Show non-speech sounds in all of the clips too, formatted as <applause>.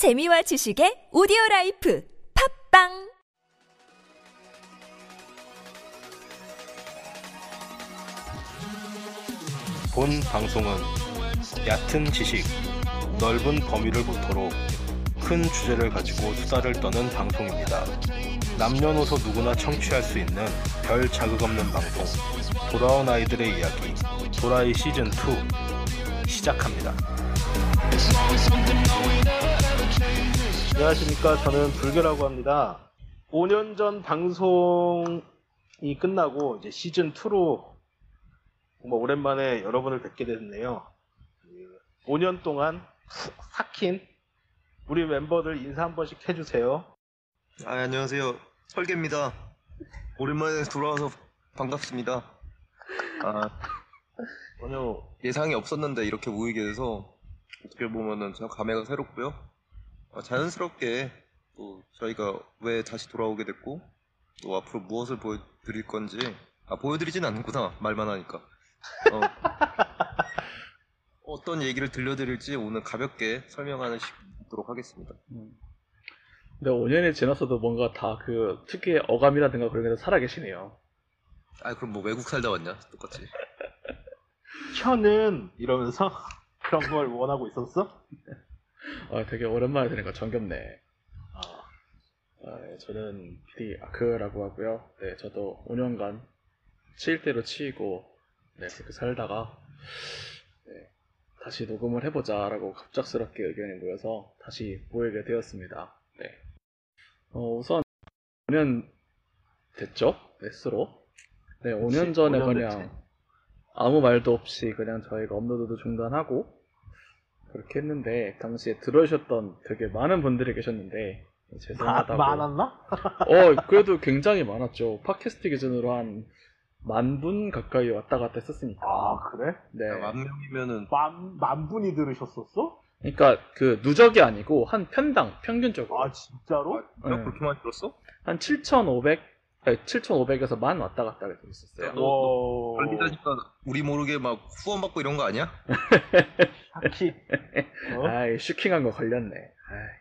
재미와 지식의 오디오 라이프 팟빵 본 방송은 얕은 지식, 넓은 범위를 모토로 큰 주제를 가지고 수다를 떠는 방송입니다. 남녀노소 누구나 청취할 수 있는 별 자극 없는 방송 돌아온 아이들의 이야기 돌아이 시즌 2 시작합니다. 안녕하십니까. 저는 불교라고 합니다. 5년 전 방송이 끝나고 이제 시즌 2로 정말 오랜만에 여러분을 뵙게 됐네요. 5년 동안 푹 삭힌 우리 멤버들 인사 한 번씩 해주세요. 아, 안녕하세요. 설계입니다. 오랜만에 돌아와서 반갑습니다. 아, 오늘 예상이 없었는데 이렇게 모이게 돼서 어떻게 보면은 저 감회가 새롭고요. 아, 자연스럽게 또 저희가 왜 다시 돌아오게 됐고 또 앞으로 무엇을 보여드릴 건지 아 보여드리진 않는구나 말만 하니까 어, <laughs> 어떤 얘기를 들려드릴지 오늘 가볍게 설명하는 시도록 하겠습니다. 근데 5년이 지났어도 뭔가 다 그 특유의 어감이라든가 그런 게 살아계시네요. 아 그럼 뭐 외국 살다 왔냐 똑같이 <laughs> 혀는 이러면서 그런 걸 원하고 있었어? <laughs> 아, 되게 오랜만에 들으니까 정겹네. 아, 아, 네, 저는 PD 아크라고 하고요. 네, 저도 5년간 치일 대로 치이고 네, 그렇게 살다가 네, 다시 녹음을 해보자라고 갑작스럽게 의견이 모여서 다시 모이게 되었습니다. 네. 어, 우선 5년 됐죠? 넷스로. 네, 5년 그치, 전에 5년 그냥 됐지. 아무 말도 없이 그냥 저희가 업로드도 중단하고 그렇게 했는데 당시에 들어주셨던 되게 많은 분들이 계셨는데 마, 죄송하다고 많았나? 어 그래도 굉장히 많았죠 팟캐스트 기준으로 한 만 분 가까이 왔다 갔다 했었으니까 아, 그래? 네만 명이면은 만, 만 분이 들으셨었어? 그러니까 그 누적이 아니고 한 편당 평균적으로 아, 진짜로? 너 네. 그렇게 많이 들었어? 한 7,500 아니 7,500에서 만 왔다 갔다 해서 있었어요 너- 와, 걸리다니까 우리 모르게 막 후원 받고 이런 거 아니야? 사키. 어? 아이 슈킹한 거 걸렸네 아이,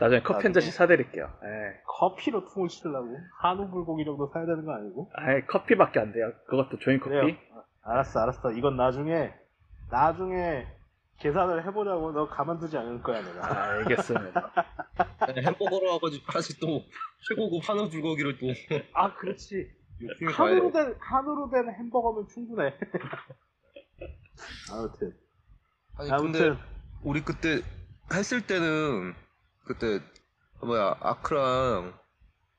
나중에 커피 한 잔씩 사드릴게요 아이. 커피로 퉁을 치려고? 한우 불고기 정도 사야 되는 거 아니고? 아이 커피밖에 안 돼요. 그것도 조인 커피. 그래요. 알았어, 알았어. 이건 나중에, 나중에 계산을 해보자고 너 가만두지 않을 거야, 내가. 아, 알겠습니다. 햄버거로 와가지고 다시 또 최고급 한우 불고기를 또 아, 그렇지. 한우로. 된, 한우로 된 햄버거면 충분해. <laughs> 아무튼. 아니 아무튼. 근데 우리 그때 했을 때는 그때 뭐야 아크랑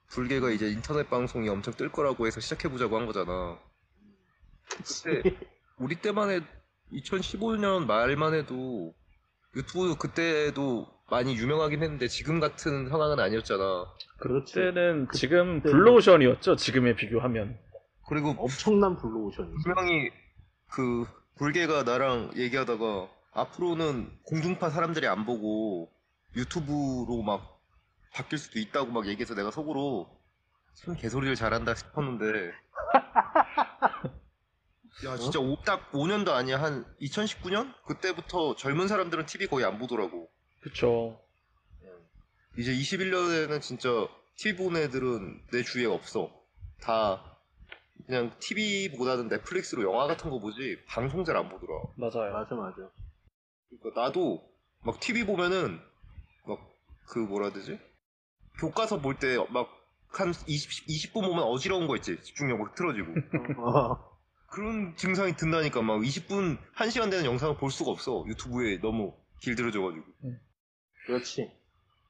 불개가 이제 인터넷 방송이 엄청 뜰 거라고 해서 시작해 보자고 한 거잖아. 그때 <laughs> 우리 때만 해 2015년 말만 해도 유튜브 그때도 많이 유명하긴 했는데 지금 같은 상황은 아니었잖아. 그렇지. 그때는 지금 그때는- 블루오션이었죠. 지금에 비교하면. 그리고 엄청난 블루오션이지. 분명히 그 불개가 나랑 얘기하다가 앞으로는 공중파 사람들이 안 보고 유튜브로 막 바뀔 수도 있다고 막 얘기해서 내가 속으로 참 개소리를 잘한다 싶었는데 <laughs> 야 진짜 오- 딱 5년도 아니야. 한 2019년? 그때부터 젊은 사람들은 TV 거의 안 보더라고. 그쵸. 이제 21년에는 진짜 TV 보는 애들은 내 주위에 없어. 다 그냥 TV보다는 넷플릭스로 영화 같은 거 보지 방송 잘 안 보더라. 맞아요. 맞아, 맞아. 그러니까 나도 막 TV 보면은 막 그 뭐라 해야 되지? 교과서 볼 때 막 한 20, 20분 보면 어지러운 거 있지. 집중력 확 틀어지고. <laughs> 어, 그런 증상이 든다니까 막 20분 1시간 되는 영상을 볼 수가 없어. 유튜브에 너무 길들여져가지고. 그렇지.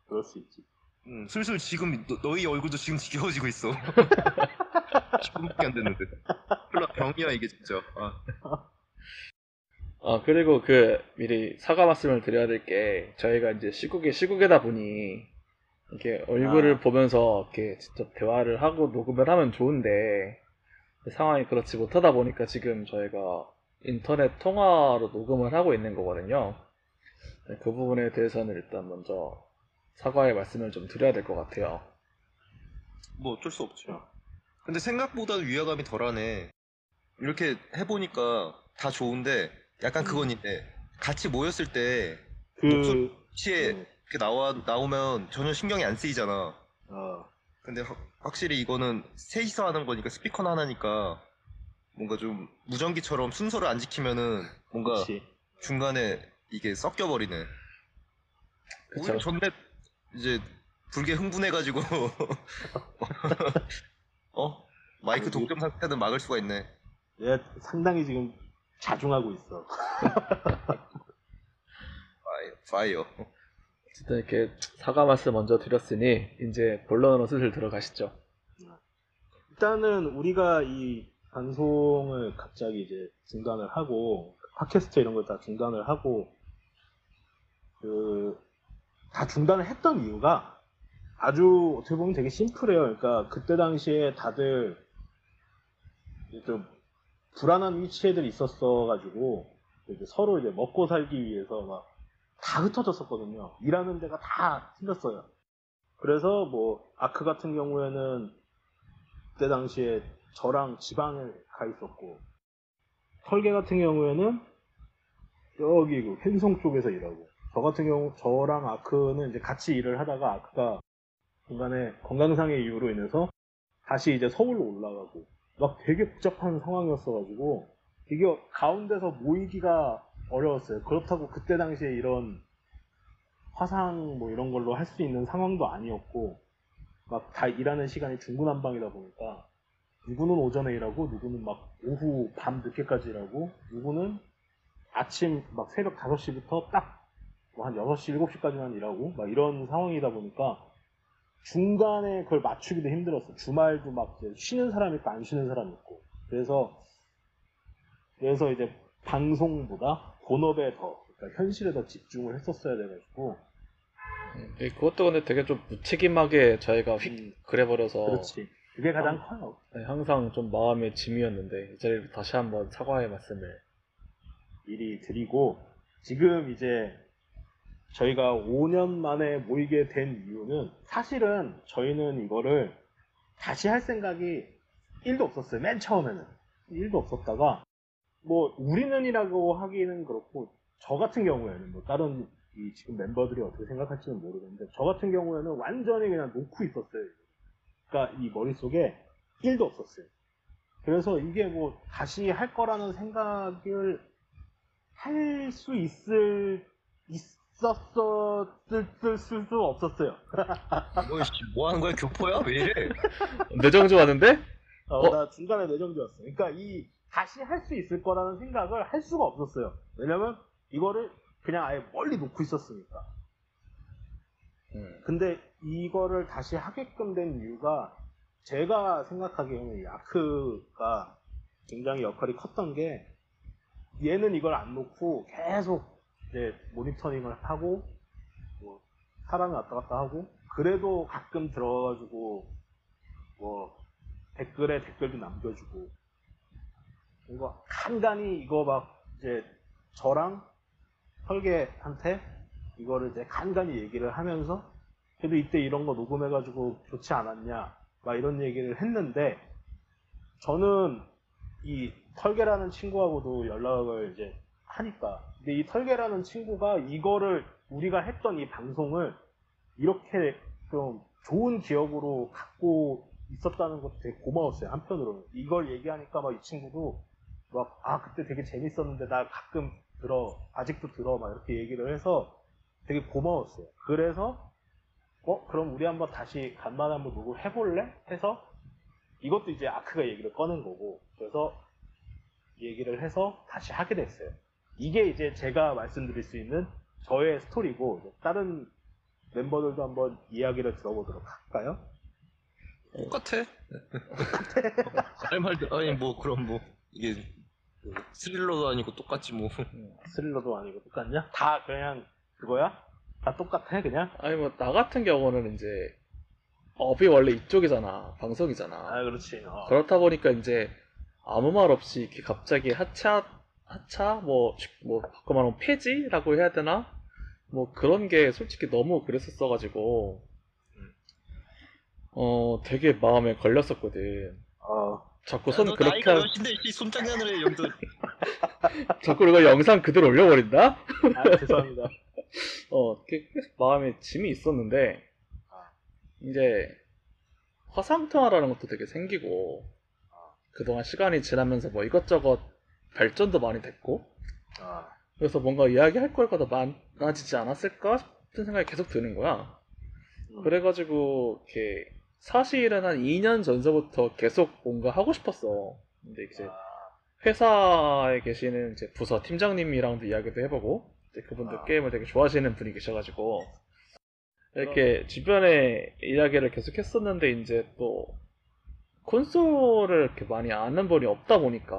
그럴 수 있지. 음, 슬슬 지금 너, 희 얼굴도 지금 지겨워지고 있어. <laughs> 10분밖에 안 됐는데. 몰라 병이야 이게 진짜. 아, 아, 그리고 그, 미리 사과 말씀을 드려야 될 게, 저희가 이제 시국에, 시국에다 보니, 이렇게 얼굴을 아. 보면서 이렇게 직접 대화를 하고 녹음을 하면 좋은데, 상황이 그렇지 못하다 보니까 지금 저희가 인터넷 통화로 녹음을 하고 있는 거거든요. 네, 그 부분에 대해서는 일단 먼저 사과의 말씀을 좀 드려야 될 것 같아요. 뭐 어쩔 수 없죠. 근데 생각보다 위화감이 덜하네. 이렇게 해보니까 다 좋은데 약간 그건 있네. 같이 모였을 때 그, 치에 음. 이렇게 나와 나오면 전혀 신경이 안 쓰이잖아. 어, 근데 확- 확실히 이거는 셋이서 하는 거니까 스피커는 하나니까 뭔가 좀 무전기처럼 순서를 안 지키면은 뭔가 그렇지. 중간에 이게 섞여 버리네. 오히려 그쵸. 전에 이제 불게 흥분해가지고 <laughs> 어 마이크 독점 상태는 막을 수가 있네. 얘 상당히 지금 자중하고 있어. <laughs> 파이어. 파이어. 어쨌든 이렇게 사과 말씀 먼저 드렸으니 이제 본론으로 슬슬 들어가시죠. 일단은 우리가 이 방송을 갑자기 이제 중단을 하고 팟캐스트 이런 걸 다 중단을 하고 그 다 중단을 했던 이유가 아주 어떻게 보면 되게 심플해요. 그러니까 그때 당시에 다들 좀 불안한 위치에들 있었어 가지고 이제 서로 이제 먹고 살기 위해서 막 다 흩어졌었거든요. 일하는 데가 다 틀렸어요. 그래서 뭐 아크 같은 경우에는 그때 당시에 저랑 지방에 가 있었고 털개 같은 경우에는 여기 그 횡성 쪽에서 일하고 저 같은 경우 저랑 아크는 이제 같이 일을 하다가 아크가 중간에 건강상의 이유로 인해서 다시 이제 서울로 올라가고 막 되게 복잡한 상황이었어가지고 이게 가운데서 모이기가 어려웠어요. 그렇다고 그때 당시에 이런 화상 뭐 이런 걸로 할 수 있는 상황도 아니었고 막 다 일하는 시간이 중구난방이다 보니까 누구는 오전에 일하고 누구는 막 오후 밤 늦게까지 일하고 누구는 아침 막 새벽 5시부터 딱뭐한 6시, 7시까지만 일하고 막 이런 상황이다 보니까 중간에 그걸 맞추기도 힘들었어. 주말도 막 쉬는 사람이 있고 안 쉬는 사람이 있고. 그래서 그래서 이제 방송보다 본업에 더 그러니까 현실에 더 집중을 했었어야 돼가지고 음, 그것도 근데 되게 좀 무책임하게 저희가 휙 음, 그래버려서 그렇지. 그게 가장 커요. 네, 항상 좀 마음의 짐이었는데 이 자리를 다시 한번 사과의 말씀을 미리 드리고 지금 이제 저희가 5년 만에 모이게 된 이유는 사실은 저희는 이거를 다시 할 생각이 1도 없었어요. 맨 처음에는 1도 없었다가 뭐 우리는이라고 하기는 그렇고 저 같은 경우에는 뭐 다른 이 지금 멤버들이 어떻게 생각할지는 모르겠는데 저 같은 경우에는 완전히 그냥 놓고 있었어요. 그러니까 이 머릿속에 1도 없었어요. 그래서 이게 뭐 다시 할 거라는 생각을 할 수 있을 있었을 수도 없었어요. <laughs> 어이씨 뭐 하는 거야 교포야 왜 이래? <laughs> 뇌정지 왔는데? 어, 어? 나 중간에 내정지 왔어. 그러니까 이 다시 할 수 있을 거라는 생각을 할 수가 없었어요. 왜냐면 이거를 그냥 아예 멀리 놓고 있었으니까. 음, 근데 이거를 다시 하게끔 된 이유가 제가 생각하기에는 이 아크가 굉장히 역할이 컸던 게 얘는 이걸 안 놓고 계속 이제 모니터링을 하고 뭐 사람이 왔다 갔다 하고 그래도 가끔 들어가가지고 뭐 댓글에 댓글도 남겨주고 이거 간간히 이거 막 이제 저랑 설계한테 이거를 이제 간간히 얘기를 하면서 그래도 이때 이런 거 녹음해가지고 좋지 않았냐 막 이런 얘기를 했는데 저는 이 털개라는 친구하고도 연락을 이제 하니까. 근데 이 털개라는 친구가 이거를 우리가 했던 이 방송을 이렇게 좀 좋은 기억으로 갖고 있었다는 것도 되게 고마웠어요 한편으로는. 이걸 얘기하니까 막 이 친구도 막 아 그때 되게 재밌었는데 나 가끔 들어 아직도 들어 막 이렇게 얘기를 해서 되게 고마웠어요 그래서 어 그럼 우리 한번 다시 간만에 한번 녹음 해볼래 해서 이것도 이제 아크가 얘기를 꺼낸 거고 그래서 얘기를 해서 다시 하게 됐어요 이게 이제 제가 말씀드릴 수 있는 저의 스토리고 다른 멤버들도 한번 이야기를 들어보도록 할까요? 똑같아. <laughs> 할 말도 아니 뭐 그럼 뭐 이게 뭐 스릴러도 아니고 똑같지 뭐. 스릴러도 아니고 똑같냐? 다 그냥 그거야? 다 똑같아 그냥? 아니 뭐 나 같은 경우는 이제 업이 원래 이쪽이잖아 방송이잖아 아 그렇지 어. 그렇다 보니까 이제 아무 말 없이 이렇게 갑자기 하차 하차 뭐뭐 바꿔 말하면 폐지라고 해야 되나 뭐 그런 게 솔직히 너무 그랬었어가지고 어 되게 마음에 걸렸었거든 어. 자꾸 손 그렇게 하, 몇인데 이 손장난을 해 영도. <laughs> 자꾸 이거 영상 그대로 올려버린다 아 죄송합니다 <laughs> 어, 그 계속 마음에 짐이 있었는데, 이제, 화상통화라는 것도 되게 생기고, 그동안 시간이 지나면서 뭐 이것저것 발전도 많이 됐고, 아, 그래서 뭔가 이야기할 거리가 더 많아지지 않았을까 싶은 생각이 계속 드는 거야. 음. 그래가지고, 이렇게, 사실은 한 2년 전서부터 계속 뭔가 하고 싶었어. 근데 이제, 아, 회사에 계시는 이제 부서 팀장님이랑도 이야기도 해보고 이제 그분도 아. 게임을 되게 좋아하시는 분이 계셔가지고. 이렇게 주변에 이야기를 계속 했었는데 이제 또 콘솔을 이렇게 많이 아는 분이 없다 보니까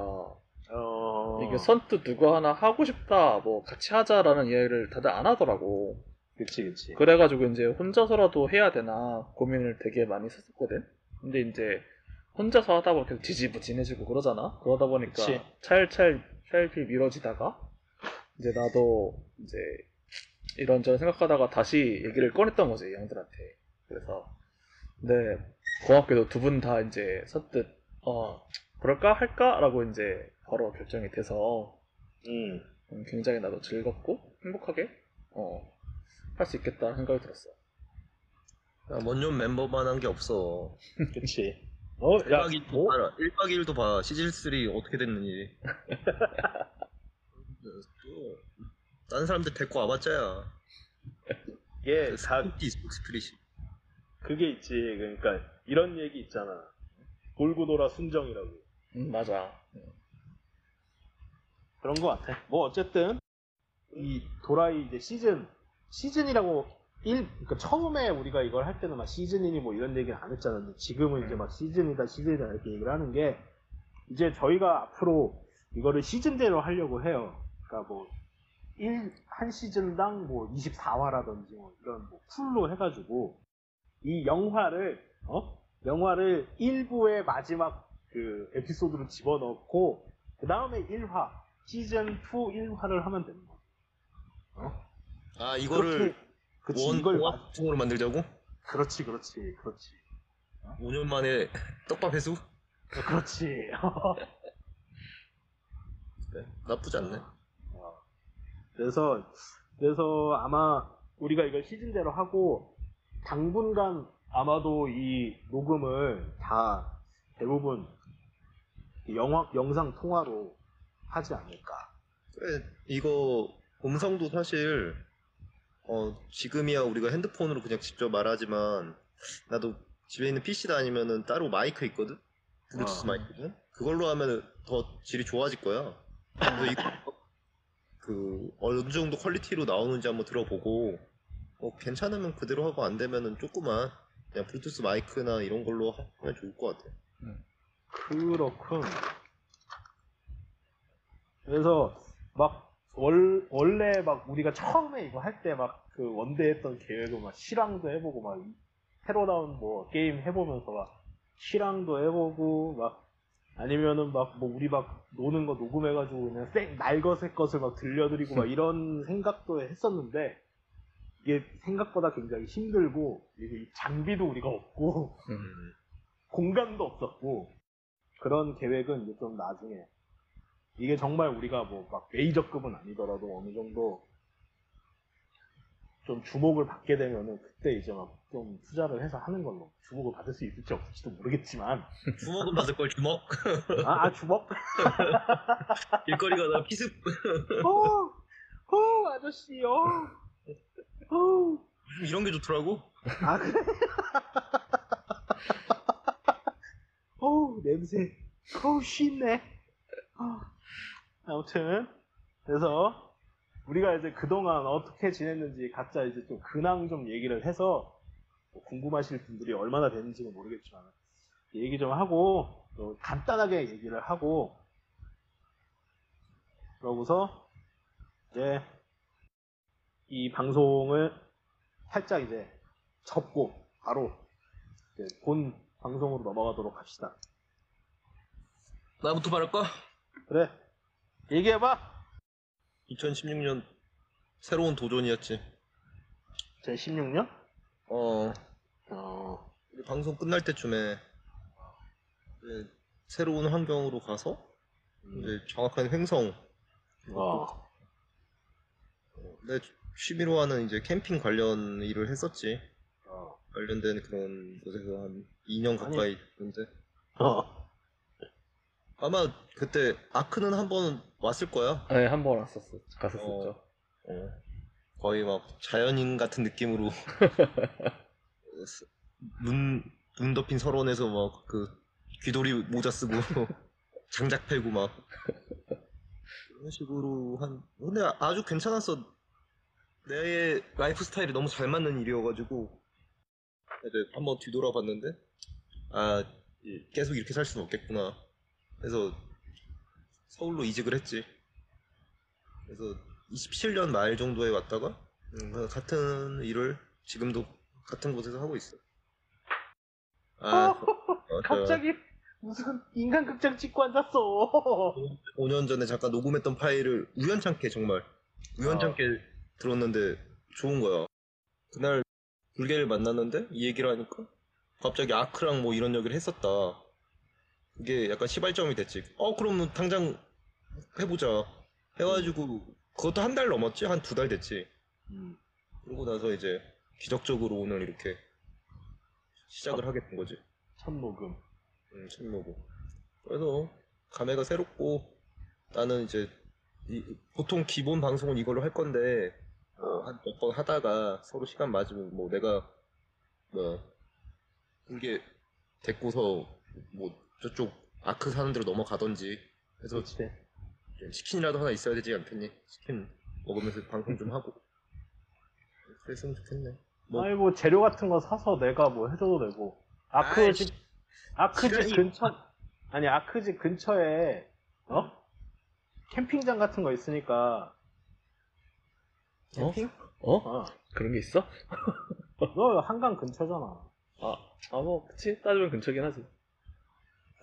어, 이게 선뜻 누구 하나 하고 싶다 뭐 같이 하자라는 이야기를 다들 안 하더라고 그치, 그치. 그래가지고 이제 혼자서라도 해야 되나 고민을 되게 많이 했었거든. 근데 이제 혼자서 하다 보면 계속 지지부진해지고 그러잖아. 그러다 보니까 그치. 찰찰 찰필 미뤄지다가 이제 나도 이제 이런저런 생각하다가 다시 얘기를 꺼냈던 거지 양들한테. 그래서 근데 고맙게도 두 분 다 이제 선뜻 어 그럴까 할까라고 이제 바로 결정이 돼서 음, 음, 굉장히 나도 즐겁고 행복하게 어, 할 수 있겠다는 생각이 들었어. 야, 원년 멤버만 한 게 없어. <laughs> 그치. 어, 야, 1박 2일도 뭐? 봐라. 1박 2일도 봐. 시즌3 어떻게 됐는지. <laughs> 또, 다른 사람들 데리고 와봤자야. 이게 다 스피릿, 스피릿이. 그게 있지. 그러니까 이런 얘기 있잖아. 돌고 돌아 순정이라고. 음, 맞아. 그런 것 같아. 뭐 어쨌든 이 도라이 이제 시즌 시즌이라고 1 그러니까 처음에 우리가 이걸 할 때는 막 시즌이니 뭐 이런 얘기는 안 했잖아. 근데 지금은 이제 막 시즌이다 시즌이다 이렇게 얘기를 하는 게 이제 저희가 앞으로 이거를 시즌대로 하려고 해요. 그러니까 뭐 1, 한 시즌당 뭐 24화라든지 뭐 이런 뭐 풀로 해가지고 이 영화를 어 영화를 1부의 마지막 그 에피소드로 집어넣고 그 다음에 1화 시즌 2 1화를 하면 되는 거야. 아, 이거를 그치 원 이걸 마- 공화통으로 만들자고? 그렇지 그렇지 그렇지 5년 만에 떡밥 회수? 그렇지 네, <laughs> 나쁘지 않네. 그래서 그래서 아마 우리가 이걸 시즌대로 하고 당분간 아마도 이 녹음을 다 대부분 영화 영상 통화로 하지 않을까 그래, 이거 음성도 사실 어, 지금이야 우리가 핸드폰으로 그냥 직접 말하지만 나도 집에 있는 PC도 아니면은 따로 마이크 있거든? 블루투스 아. 마이크든? 그걸로 하면 더 질이 좋아질 거야. 그래서 이거 그 어느 정도 퀄리티로 나오는지 한번 들어보고 어, 괜찮으면 그대로 하고 안 되면은 조그만 그냥 블루투스 마이크나 이런 걸로 하면 좋을 것 같아. 그렇군. 그래서 막 월, 원래 막 우리가 처음에 이거 할 때 막 그 원대 했던 계획을 막 실황도 해보고 막 새로 나온 뭐 게임 해보면서 막 실황도 해보고 막 아니면은 막 뭐 우리 막 노는 거 녹음해가지고 그냥 쌩 날것의 것을 막 들려드리고 막 이런 <laughs> 생각도 했었는데 이게 생각보다 굉장히 힘들고 이게 장비도 우리가 없고 음. 공간도 없었고 그런 계획은 이제 좀 나중에 이게 정말 우리가 뭐 막 메이저급은 아니더라도 어느 정도 좀 주목을 받게 되면은 그때 이제 막 좀 투자를 해서 하는 걸로 주목을 받을 수 있을지 없을지도 모르겠지만 <laughs> 주먹은 받을 걸 주먹? <laughs> 아, 아, 주목? <laughs> 길거리 가다 피습 어, 어 아저씨요 어, 이런 게 좋더라고. 아 그래? 어우 냄새 어우 쉰네 어. 아무튼 그래서 우리가 이제 그동안 어떻게 지냈는지 각자 이제 좀 근황 좀 얘기를 해서 뭐 궁금하실 분들이 얼마나 되는지는 모르겠지만 얘기 좀 하고 또 간단하게 얘기를 하고 그러고서 이제 이 방송을 살짝 이제 접고 바로 이제 본 방송으로 넘어가도록 합시다. 나부터 말할까? 그래, 얘기해봐. 2016년 새로운 도전이었지. 제 16년? 어, 어, 우리 방송 끝날 때쯤에 이제 새로운 환경으로 가서 이제 정확한 횡성. 어, 어, 내 취미로 하는 이제 캠핑 관련 일을 했었지. 어. 관련된 그런 곳에서 한 2년 아니. 가까이 있는데 어. 아마 그때 아크는 한 번 왔을 거야. 네, 한 번 왔었어. 갔었었죠. 어, 거의 막 자연인 같은 느낌으로 <laughs> 눈, 눈 덮인 설원에서 막 그 귀돌이 모자 쓰고 <laughs> 장작 패고 막 그런 식으로 한 근데 아주 괜찮았어 내 라이프 스타일이 너무 잘 맞는 일이어가지고 이제 한번 뒤돌아봤는데 아 이- 계속 이렇게 살 수는 없겠구나 그래서 서울로 이직을 했지 그래서 27년 말 정도에 왔다가 음, 같은 일을 지금도 같은 곳에서 하고 있어. 아, 어, 갑자기 무슨 인간극장 찍고 앉았어. 5년 전에 잠깐 녹음했던 파일을 우연찮게 정말 우연찮게 들었는데 좋은 거야. 그날 불개를 만났는데 이 얘기를 하니까 갑자기 아크랑 뭐 이런 얘기를 했었다. 그게 약간 시발점이 됐지. 어 그럼 당장 해보자. 해가지고 그것도 한 달 넘었지? 한 두 달 됐지. 음. 그러고 나서 이제 기적적으로 오늘 이렇게 시작을 하게 된 거지. 첫 녹음. 음, 참모고. 그래서 감회가 새롭고 나는 이제 이- 보통 기본 방송은 이걸로 할 건데 뭐 한 몇 번 하다가 서로 시간 맞으면 뭐 내가 뭐 이게 데리고서 뭐 저쪽 아크 사는 데로 넘어가던지 해서. 좀 치킨이라도 하나 있어야 되지 않겠니? 치킨 먹으면서 방송 좀 하고 그랬으면 좋겠네. 뭐 아니 뭐 재료 같은 거 사서 내가 뭐 해줘도 되고. 아크 아이, 집 아크 집 시간이- 근처 아니 아크 집 근처에 어 캠핑장 같은 거 있으니까 캠핑? 어? 어. 그런 게 있어? <laughs> 너 한강 근처잖아. 아, 아, 뭐, 그치. 따지면 근처긴 하지.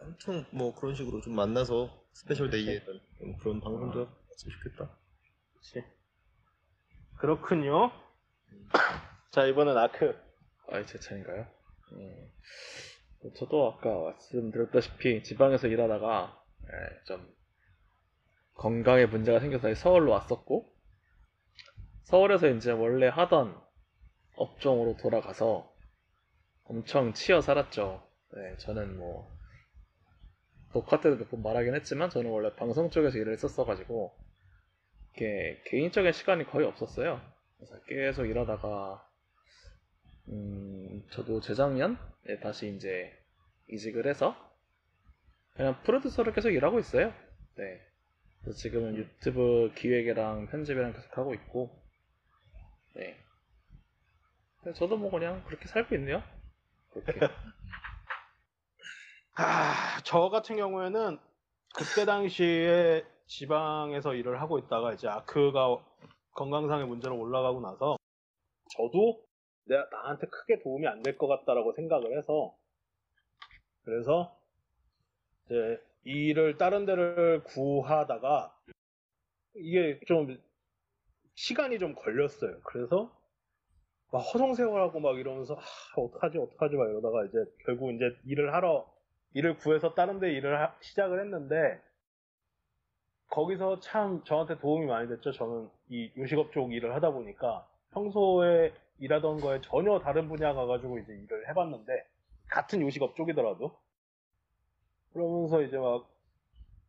아무튼 뭐 그런 식으로 좀 만나서 special day에 좀 그런 방송도 했으면 좋겠다. 그렇지. 그렇군요. 자 이번엔 아크. 아이, 제 차인가요? 음, 저도 아까 말씀드렸다시피 지방에서 일하다가, 예, 좀, 건강에 문제가 생겨서 서울로 왔었고, 서울에서 이제 원래 하던 업종으로 돌아가서 엄청 치여 살았죠. 네, 저는 뭐, 녹화 때도 몇 번 말하긴 했지만, 저는 원래 방송 쪽에서 일을 했었어가지고, 이게 개인적인 시간이 거의 없었어요. 그래서 계속 일하다가, 음, 저도 재작년에 다시 이제 이직을 해서 그냥 프로듀서로 계속 일하고 있어요. 네. 그래서 지금은 유튜브 기획이랑 편집이랑 계속 하고 있고, 네. 저도 뭐 그냥 그렇게 살고 있네요. 그렇게. <laughs> 아, 저 같은 경우에는 그때 당시에 지방에서 일을 하고 있다가 이제 아크가 건강상의 문제로 올라가고 나서 저도 내가 나한테 크게 도움이 안 될 것 같다라고 생각을 해서 그래서 이제 일을 다른 데를 구하다가 이게 좀 시간이 좀 걸렸어요. 그래서 막 허송세월하고 막 이러면서 아, 어떡하지 어떡하지 막 이러다가 이제 결국 이제 일을 하러 일을 구해서 다른 데 일을 하- 시작을 했는데 거기서 참 저한테 도움이 많이 됐죠. 저는 이 요식업 쪽 일을 하다 보니까 평소에 일하던 거에 전혀 다른 분야 가가지고 이제 일을 해봤는데 같은 요식업 쪽이더라도 그러면서 이제 막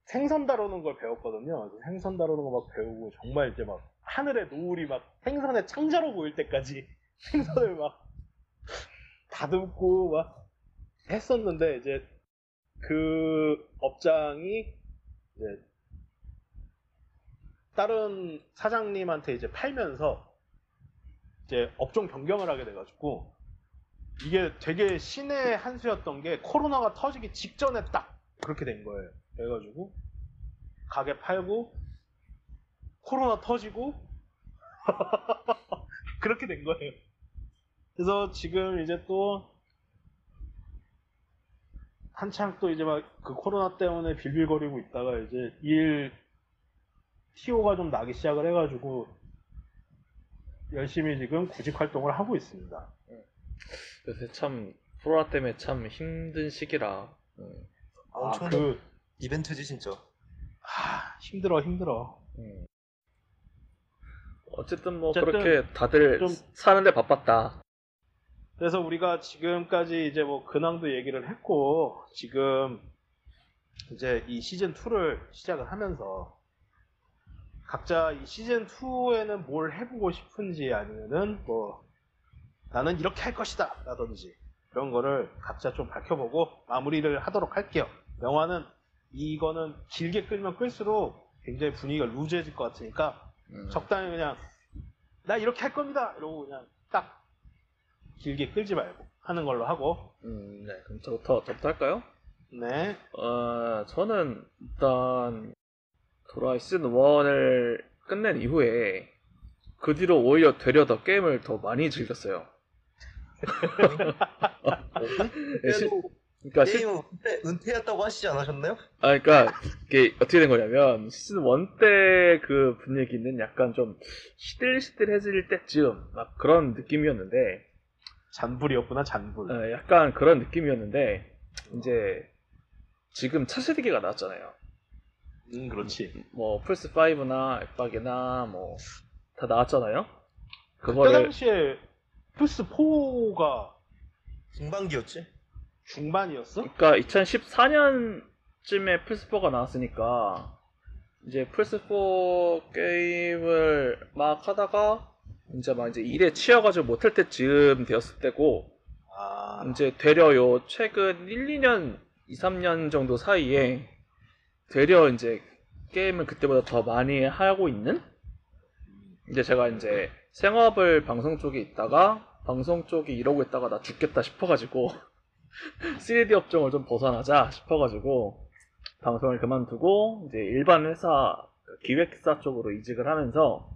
생선 다루는 걸 배웠거든요. 생선 다루는 거 막 배우고 정말 이제 막 하늘의 노을이 막 생선의 창자로 보일 때까지 <laughs> 생선을 막 다듬고 막 했었는데 이제 그 업장이 이제 다른 사장님한테 이제 팔면서 이제 업종 변경을 하게 돼가지고 이게 되게 신의 한 수였던 게 코로나가 터지기 직전에 딱 그렇게 된 거예요. 그래가지고 가게 팔고 코로나 터지고 <laughs> 그렇게 된 거예요. 그래서 지금 이제 또 한창 또 이제 막 그 코로나 때문에 빌빌거리고 있다가 이제 일 TO가 좀 나기 시작을 해가지고 열심히 지금 구직 활동을 하고 있습니다. 요새 참, 코로나 때문에 참 힘든 시기라. 음, 아, 엄청난- 그, 이벤트지 진짜. 아, 힘들어, 힘들어. 음. 어쨌든 뭐 어쨌든 그렇게 다들 좀- 사는데 바빴다. 그래서 우리가 지금까지 이제 뭐 근황도 얘기를 했고 지금 이제 이 시즌 2를 시작을 하면서 각자 이 시즌 2에는 뭘 해보고 싶은지 아니면은 뭐 나는 이렇게 할 것이다 라든지 그런 거를 각자 좀 밝혀보고 마무리를 하도록 할게요. 영화는 이거는 길게 끌면 끌수록 굉장히 분위기가 루즈해질 것 같으니까 음. 적당히 그냥 나 이렇게 할 겁니다 이러고 그냥 딱 길게 끌지 말고 하는 걸로 하고 음, 네. 그럼 저부터 저부터 할까요? 네 어, 저는 일단 도라이 시즌 1을 끝낸 이후에 그 뒤로 오히려 되려 더 게임을 더 많이 즐겼어요. 네, 시- 그러니까 시, 게임 은퇴, 은퇴했다고 하시지 않으셨나요? 아, 그러니까 이게 어떻게 된 거냐면 시즌 1 때 그 분위기는 약간 좀 시들시들해질 때쯤 막 그런 느낌이었는데 잔불이었구나 잔불 어, 약간 그런 느낌이었는데 이제 지금 차세대기가 나왔잖아요. 음 그렇지 뭐 플스 5나 엑박이나 뭐 다 나왔잖아요. 그때 그거를 당시에 플스 4가 중반기였지? 중반이었어? 그러니까 2014년쯤에 플스 4가 나왔으니까 이제 플스 4 게임을 막 하다가 이제 막 이제 일에 치여가지고 못할 때쯤 되었을 때고 아. 이제 되려 요. 최근 1, 2년, 2, 3년 정도 사이에 되려 이제 게임을 그때보다 더 많이 하고 있는? 이제 제가 이제 생업을 방송 쪽에 있다가 방송 쪽에 이러고 있다가 나 죽겠다 싶어가지고 <laughs> 3D 업종을 좀 벗어나자 싶어가지고 방송을 그만두고 이제 일반 회사 기획사 쪽으로 이직을 하면서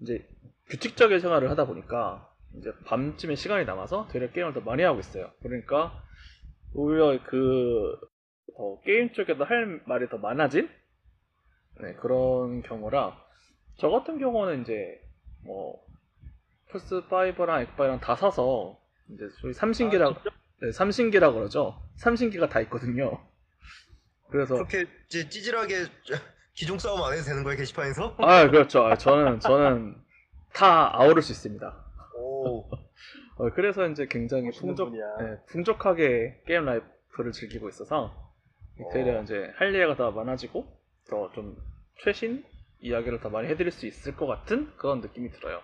이제 규칙적인 생활을 하다 보니까 이제 밤쯤에 시간이 남아서 되려 게임을 더 많이 하고 있어요. 그러니까 오히려 그더 게임 쪽에도 할 말이 더 많아진 네, 그런 경우라 저 같은 경우는 이제 뭐 플스 5랑 엑바이랑 다 사서 이제 소위 삼신기라 네, 삼신기라 그러죠. 삼신기가 다 있거든요. 그래서 그렇게 이제 찌질하게 기종 싸움 안 해도 되는 거예요 게시판에서? 아 그렇죠. 아, 저는 저는 다 아우를 수 있습니다. 오 어, 그래서 이제 굉장히 풍족. 네, 풍족하게 게임 life를 즐기고 있어서 되려 어. 이제 할 얘기가 더 많아지고 더 좀 최신 이야기를 더 많이 해드릴 수 있을 것 같은 그런 느낌이 들어요.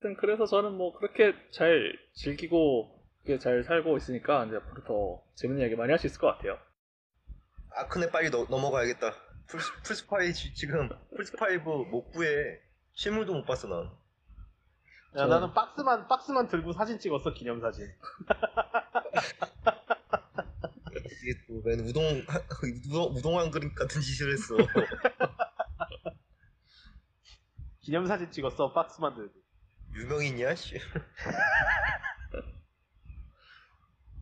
하여튼 그래서 저는 뭐 그렇게 잘 즐기고 잘 살고 있으니까 이제 앞으로 더 재밌는 이야기 많이 할 수 있을 것 같아요. 아크네 빨리 넘- 넘어가야겠다 플스, 플스5 지- 지금 플스5 못 구해 실물도 못 봤어 난 야, 저는- 나는 박스만 박스만 들고 사진 찍었어 기념 사진. <laughs> 이게 또맨 우동 <laughs> 우동 우동 한 그릇 같은 짓을 했어. <laughs> 기념 사진 찍었어 박스만 들고. 유명인이야 씨.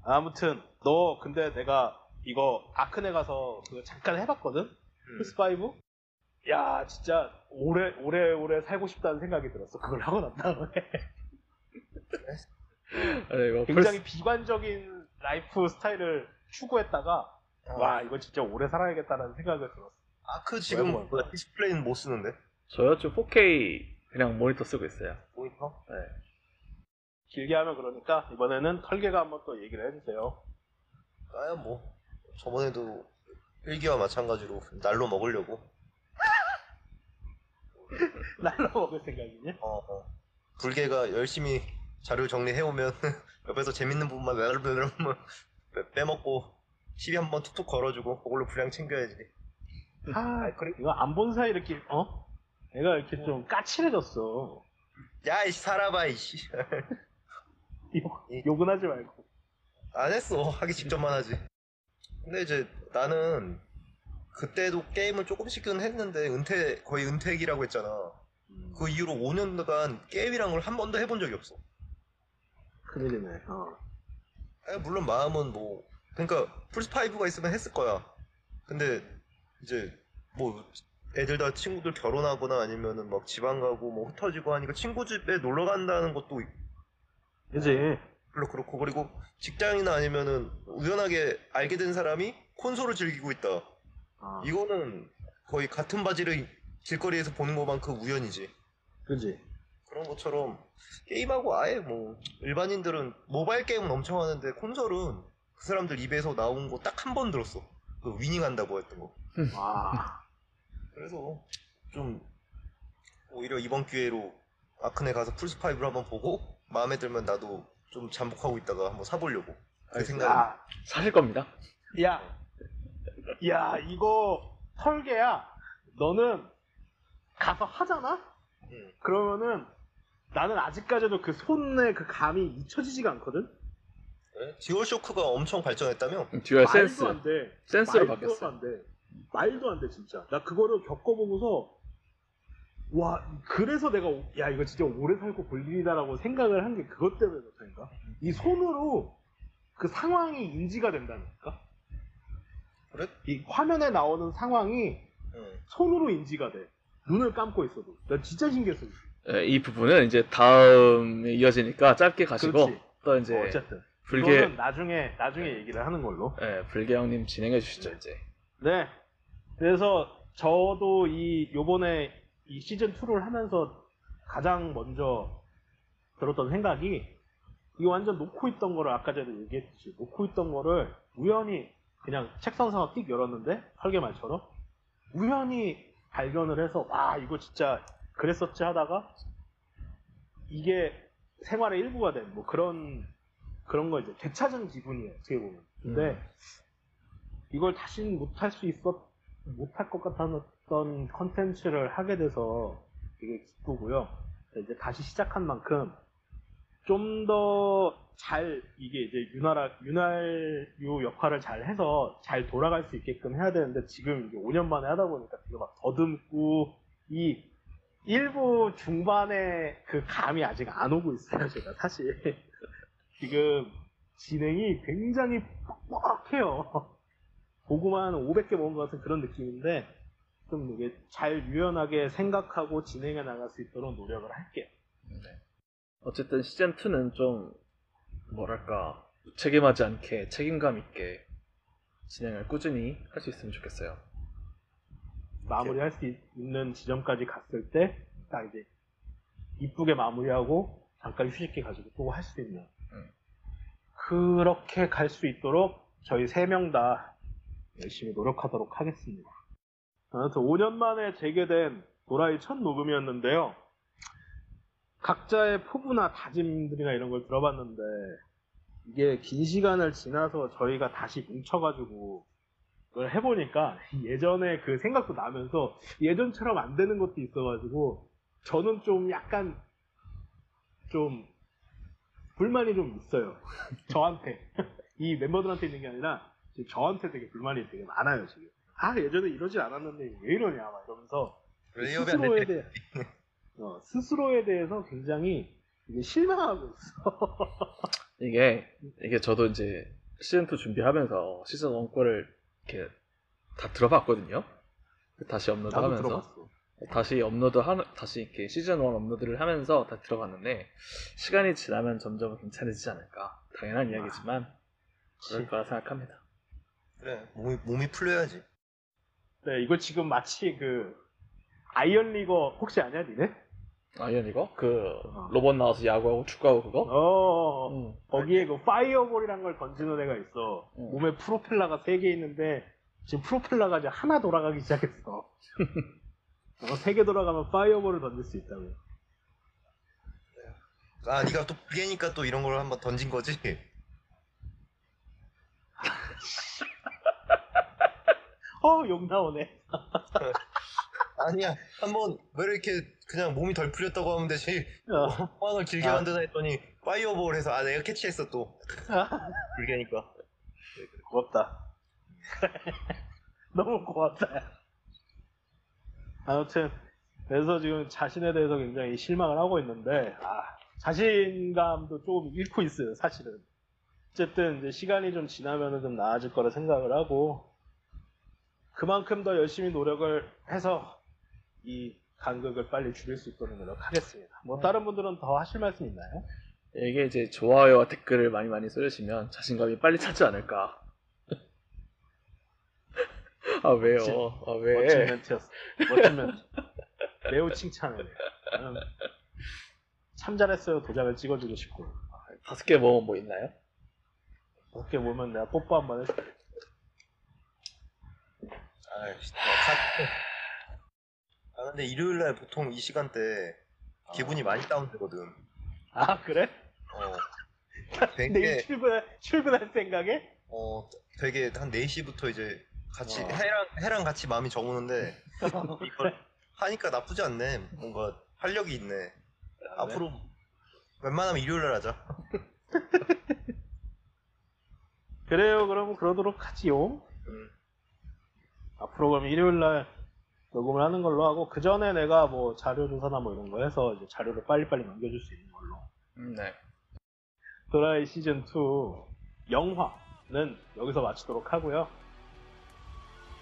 아무튼 너 근데 내가 이거 아크네 가서 그거 잠깐 해봤거든? 음. 플스 5. 야 진짜 오래 오래 오래 살고 싶다는 생각이 들었어. 그걸 하고 난 다음에 <laughs> 굉장히 비관적인 라이프 스타일을 추구했다가 어. 와 이거 진짜 오래 살아야겠다는 생각을 들었어. 아크 지금 뭐야, 뭐야. 뭐야, 디스플레이는 못 쓰는데 저요 좀 4K 그냥 모니터 쓰고 있어요. 모니터? 네. 길게 하면 그러니까 이번에는 털개가 한번 또 얘기를 해주세요. 아야 뭐 저번에도 일기와 마찬가지로 날로 먹으려고 <laughs> 날로 먹을 생각이냐? 어, 어. 불개가 열심히 자료 정리해오면 <laughs> 옆에서 재밌는 부분만 메르르르 빼먹고 시비 한번 툭툭 걸어주고 그걸로 분량 챙겨야지 아 그래 이거 안 본 사이 이렇게 어? 내가 이렇게 좀 까칠해졌어. 야 이 살아봐 이씨 <laughs> 욕, 욕은 하지 말고. 안 했어 하기 직전만 하지 근데 이제 나는 그때도 게임을 조금씩은 했는데 은퇴 거의 은퇴기라고 했잖아 그 이후로 5년간 게임이란 걸 한 번도 해본 적이 없어 큰일이네. 어. 아, 물론 마음은 뭐 그러니까 플스 5가 있으면 했을 거야. 근데 이제 뭐 애들 다 친구들 결혼하거나 아니면은 막 지방 가고 뭐 흩어지고 하니까 친구 집에 놀러 간다는 것도 그지? 별로 그렇고 그리고 직장이나 아니면은 우연하게 알게 된 사람이 콘솔을 즐기고 있다. 어. 이거는 거의 같은 바지를 길거리에서 보는 것만큼 우연이지. 그지? 그런 것처럼 게임하고 아예 뭐 일반인들은 모바일 게임은 엄청 하는데 콘솔은 그 사람들 입에서 나온 거 딱 한 번 들었어. 그 위닝한다고 했던 거. 와. 그래서 좀 오히려 이번 기회로 아크네 가서 플스5를 한번 보고 마음에 들면 나도 좀 잠복하고 있다가 한번 사보려고 그 생각. 야, 사실 겁니다. 야, 야, 이거 설계야. 너는 가서 하잖아? 응. 그러면은 나는 아직까지도 그 손의 그 감이 잊혀지지가 않거든? 그래? 듀얼 쇼크가 엄청 발전했다며? 듀얼 센스. 말도 안 돼. 센스로 말도 바뀌었어. 안 돼. 말도 안 돼, 진짜. 나 그거를 겪어보고서, 와, 그래서 내가, 오- 야, 이거 진짜 오래 살고 볼 일이다라고 생각을 한 게 그것 때문에 그렇다니까? 이 손으로 그 상황이 인지가 된다니까? 그래? 이 화면에 나오는 상황이 응. 손으로 인지가 돼. 눈을 감고 있어도. 나 진짜 신기했어. 예, 이 부분은 이제 다음에 이어지니까 짧게 가시고 그렇지. 또 이제 어 쨌든. 불계 그거는 나중에, 나중에 얘기를 하는 걸로. 예, 불계 형님 진행해 주시죠 이제. 네. 그래서 저도 이 요번에 이 시즌 2를 하면서 가장 먼저 들었던 생각이 이거 완전 놓고 있던 거를 아까 전에 얘기했듯이 놓고 있던 거를 우연히 그냥 책상상을 띡 열었는데 설계말처럼 우연히 발견을 해서 와 이거 진짜 그랬었지 하다가 이게 생활의 일부가 된 뭐 그런 그런 거 이제 되찾은 기분이에요 어떻게 보면 근데 이걸 다시는 못할 수 있었 못할 것 같았던 컨텐츠를 하게 돼서 되게 기쁘고요. 이제 다시 시작한 만큼 좀더 잘 이게 이제 윤활 윤활유 역할을 잘 해서 잘 돌아갈 수 있게끔 해야 되는데 지금 이게 5년 만에 하다 보니까 되게 막 더듬고 이 일부 중반에 그 감이 아직 안 오고 있어요 제가 사실 <laughs> 지금 진행이 굉장히 뻑뻑해요. 고구마 한 500개 먹은 것 같은 그런 느낌인데 좀 이게 잘 유연하게 생각하고 진행해 나갈 수 있도록 노력을 할게요. 네. 어쨌든 시즌 2는 좀 뭐랄까 책임하지 않게 책임감 있게 진행을 꾸준히 할 수 있으면 좋겠어요. 마무리할 수 있는 지점까지 갔을 때 딱 이제 이쁘게 마무리하고 잠깐 휴식기 가지고 또 할 수 있는 음. 그렇게 갈 수 있도록 저희 세 명 다 열심히 노력하도록 하겠습니다. 아무튼 5년 만에 재개된 도라이 첫 녹음이었는데요. 각자의 포부나 다짐들이나 이런 걸 들어봤는데 이게 긴 시간을 지나서 저희가 다시 뭉쳐가지고 그걸 해보니까 <laughs> 예전에 그 생각도 나면서 예전처럼 안 되는 것도 있어가지고 저는 좀 약간 좀 불만이 좀 있어요. <laughs> 저한테 <laughs> 이 멤버들한테 있는 게 아니라 지금 저한테 되게 불만이 되게 많아요 지금. 아 예전에 이러지 않았는데 왜 이러냐 막 이러면서 스스로에. 대해 어, 스스로에 대해서 굉장히 이게 실망하고 있어. <laughs> 이게 이게 저도 이제 시즌 2 준비하면서 시즌 1 거를 이렇게 다 들어봤거든요. 다시 업로드하면서 들어봤어. 다시 업로드 하는 다시 이렇게 시즌 1 업로드를 하면서 다 들어봤는데 시간이 지나면 점점 괜찮아지지 않을까 당연한 이야기지만 그럴 거라 생각합니다. 그래 몸이 몸이 풀려야지. 네 이거 지금 마치 그 아이언 리거 혹시 아냐 니네? 아이언 리거 그 어. 로봇 나와서 야구하고 축구하고 그거? 어, 응. 거기에 그 fireball이란 걸 던지는 애가 있어. 응. 몸에 프로펠러가 3개 있는데 지금 프로펠러가 이제 하나 돌아가기 시작했어. <laughs> 어, 3개 돌아가면 파이어볼을 던질 수 있다고. 아 네가 또 불개니까 또 이런 걸 한번 던진 거지. <laughs> 어, 욕 나오네. <laughs> 아니야 한번 왜 이렇게 그냥 몸이 덜 풀렸다고 하면 되지. 어. 상황을 길게 아. 만드나 했더니 fireball 해서 아 내가 캐치했어 또. 불개니까. 고맙다. <laughs> 너무 고맙다. 아무튼 그래서 지금 자신에 대해서 굉장히 실망을 하고 있는데 아, 자신감도 조금 잃고 있어요, 사실은. 어쨌든 이제 시간이 좀 지나면은 좀 나아질 거라 생각을 하고 그만큼 더 열심히 노력을 해서 이 간극을 빨리 줄일 수 있도록 노력하겠습니다. 뭐 다른 분들은 더 하실 말씀 있나요? 이게 이제 좋아요와 댓글을 많이 많이 써주시면 자신감이 빨리 찾지 않을까. <laughs> 아 왜요? 아 멋진 왜? 멘트였어. 멋진 멘트. 매우 칭찬해. 음. 참 잘했어요 도장을 찍어주고 싶고 다섯 개 모으면 뭐 있나요? 어떻게 보면 내가 뽀뽀 한 번 해줄게 아이씨, 아 근데 일요일 날 보통 이 시간대 기분이 많이 다운되거든. 아 그래? 어. <laughs> 내일 되게 출근 출근할 생각에? 어 되게 한 4시부터 이제 같이 어. 해랑 해랑 같이 마음이 정오는데 <laughs> 이걸 하니까 나쁘지 않네. 뭔가 활력이 있네. 앞으로 웬만하면 일요일 날 하자. <laughs> 그래요 그럼 그러도록 하지요 음. 앞으로 그럼 일요일 날 녹음을 하는 걸로 하고 그 전에 내가 뭐 자료 조사나 뭐 이런 거 해서 이제 자료를 빨리빨리 남겨줄 수 있는 걸로 음, 네. 드라이 시즌 2 영화는 여기서 마치도록 하고요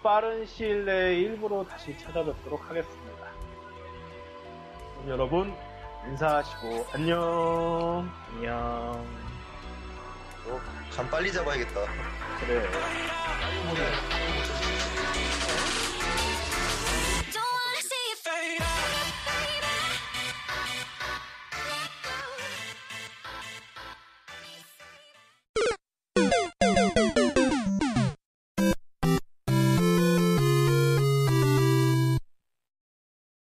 빠른 시일 내에 일부로 다시 찾아뵙도록 하겠습니다 그럼 여러분 인사하시고 안녕 안녕. 감 빨리 잡아야겠다. 그래 오늘